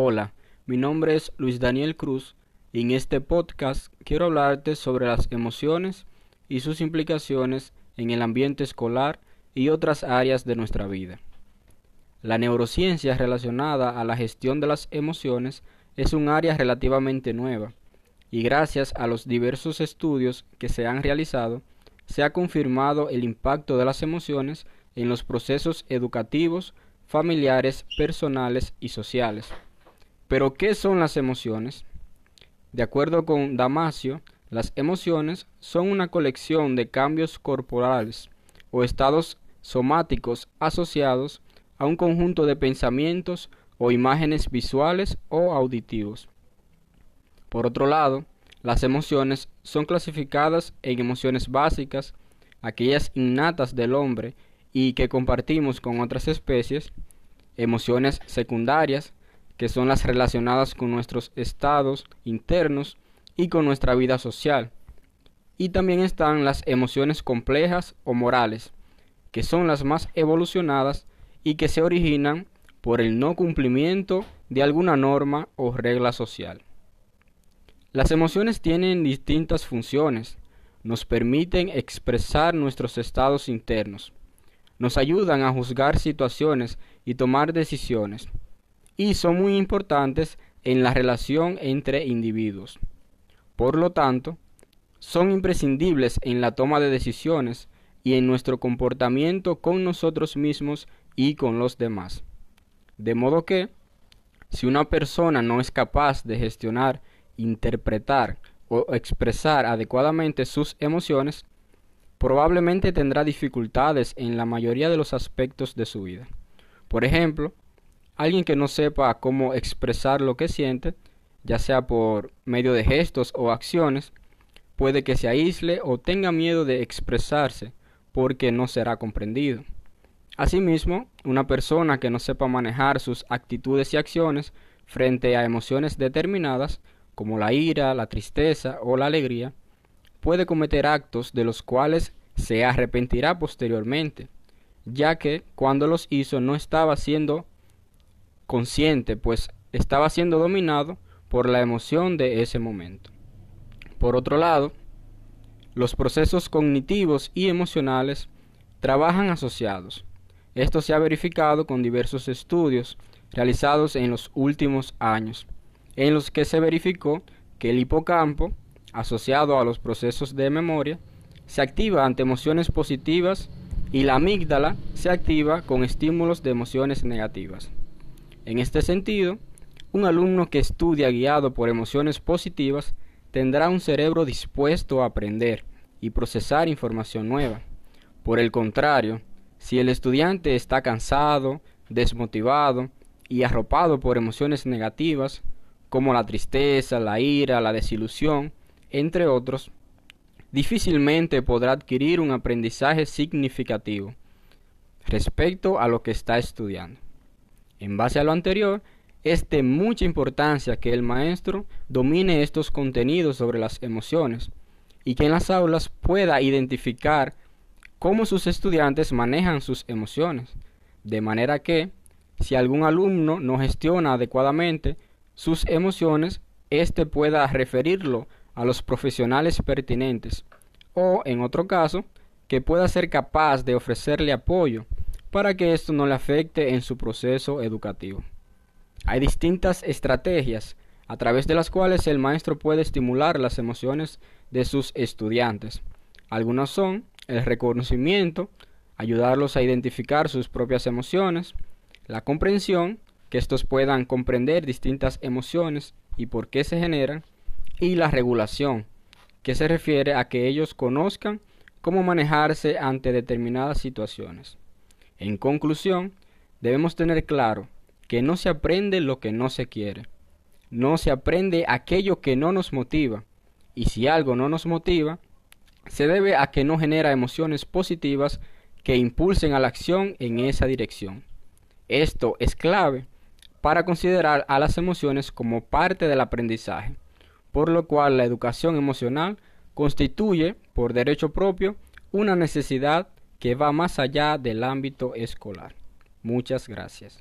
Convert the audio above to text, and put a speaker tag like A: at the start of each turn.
A: Hola, mi nombre es Luis Daniel Cruz y en este podcast quiero hablarte sobre las emociones y sus implicaciones en el ambiente escolar y otras áreas de nuestra vida. La neurociencia relacionada a la gestión de las emociones es un área relativamente nueva y gracias a los diversos estudios que se han realizado se ha confirmado el impacto de las emociones en los procesos educativos, familiares, personales y sociales. Pero, ¿qué son las emociones? De acuerdo con Damasio, las emociones son una colección de cambios corporales o estados somáticos asociados a un conjunto de pensamientos o imágenes visuales o auditivos. Por otro lado, las emociones son clasificadas en emociones básicas, aquellas innatas del hombre y que compartimos con otras especies, emociones secundarias, que son las relacionadas con nuestros estados internos y con nuestra vida social. Y también están las emociones complejas o morales, que son las más evolucionadas y que se originan por el no cumplimiento de alguna norma o regla social. Las emociones tienen distintas funciones, nos permiten expresar nuestros estados internos, nos ayudan a juzgar situaciones y tomar decisiones, y son muy importantes en la relación entre individuos. Por lo tanto, son imprescindibles en la toma de decisiones y en nuestro comportamiento con nosotros mismos y con los demás. De modo que, si una persona no es capaz de gestionar, interpretar o expresar adecuadamente sus emociones, probablemente tendrá dificultades en la mayoría de los aspectos de su vida. Por ejemplo, alguien que no sepa cómo expresar lo que siente, ya sea por medio de gestos o acciones, puede que se aísle o tenga miedo de expresarse porque no será comprendido. Asimismo, una persona que no sepa manejar sus actitudes y acciones frente a emociones determinadas, como la ira, la tristeza o la alegría, puede cometer actos de los cuales se arrepentirá posteriormente, ya que cuando los hizo no estaba siendo consciente, pues estaba siendo dominado por la emoción de ese momento. Por otro lado, los procesos cognitivos y emocionales trabajan asociados. Esto se ha verificado con diversos estudios realizados en los últimos años, en los que se verificó que el hipocampo asociado a los procesos de memoria, se activa ante emociones positivas y la amígdala se activa con estímulos de emociones negativas. En este sentido, un alumno que estudia guiado por emociones positivas tendrá un cerebro dispuesto a aprender y procesar información nueva. Por el contrario, si el estudiante está cansado, desmotivado y arropado por emociones negativas, como la tristeza, la ira, la desilusión, entre otros, difícilmente podrá adquirir un aprendizaje significativo respecto a lo que está estudiando. En base a lo anterior, es de mucha importancia que el maestro domine estos contenidos sobre las emociones y que en las aulas pueda identificar cómo sus estudiantes manejan sus emociones, de manera que, si algún alumno no gestiona adecuadamente sus emociones, éste pueda referirlo a los profesionales pertinentes o, en otro caso, que pueda ser capaz de ofrecerle apoyo para que esto no le afecte en su proceso educativo. Hay distintas estrategias a través de las cuales el maestro puede estimular las emociones de sus estudiantes. Algunas son el reconocimiento, ayudarlos a identificar sus propias emociones, la comprensión, que estos puedan comprender distintas emociones y por qué se generan, y la regulación, que se refiere a que ellos conozcan cómo manejarse ante determinadas situaciones. En conclusión, debemos tener claro que no se aprende lo que no se quiere, no se aprende aquello que no nos motiva, y si algo no nos motiva, se debe a que no genera emociones positivas que impulsen a la acción en esa dirección. Esto es clave para considerar a las emociones como parte del aprendizaje por lo cual la educación emocional constituye, por derecho propio, una necesidad que va más allá del ámbito escolar. Muchas gracias.